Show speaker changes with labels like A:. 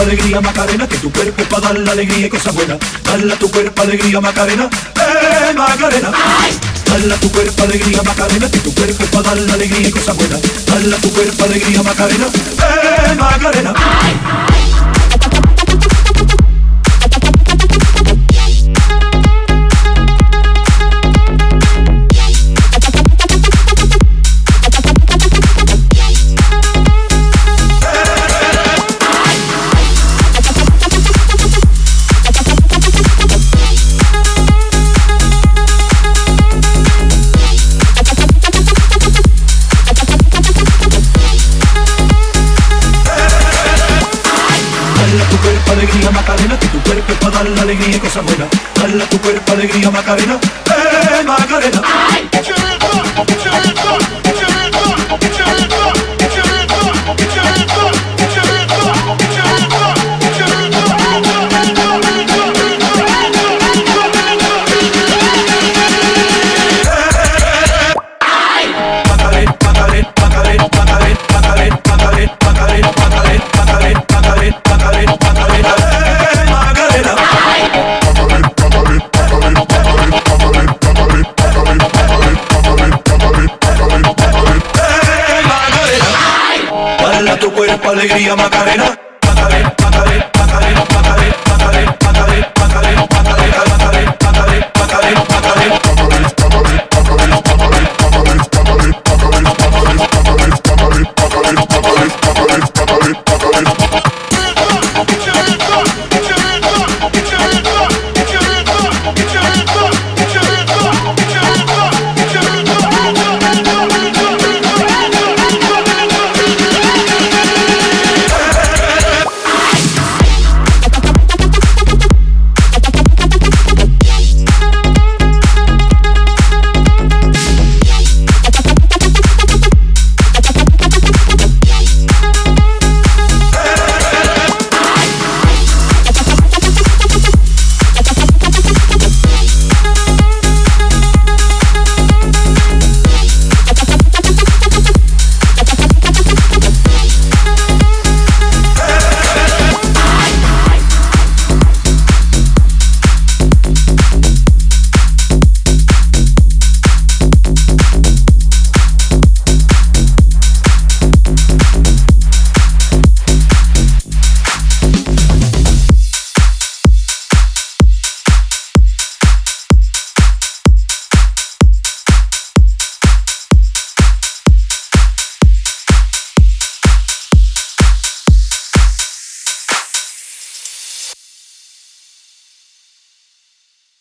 A: alegría Macarena, que tu cuerpo es para dar la alegría y cosas buenas. Dale a tu cuerpo alegría Macarena, eh Macarena. Dale tu cuerpo alegría Macarena, que tu cuerpo es para dar la alegría y cosas buenas. Dale tu cuerpo alegría Macarena, eh Macarena. Dale a tu cuerpo alegría Macarena, que tu cuerpo es para dar la alegría y cosas buenas. Dale a tu cuerpo alegría Macarena, eh Macarena. Macarena, alegría Macarena.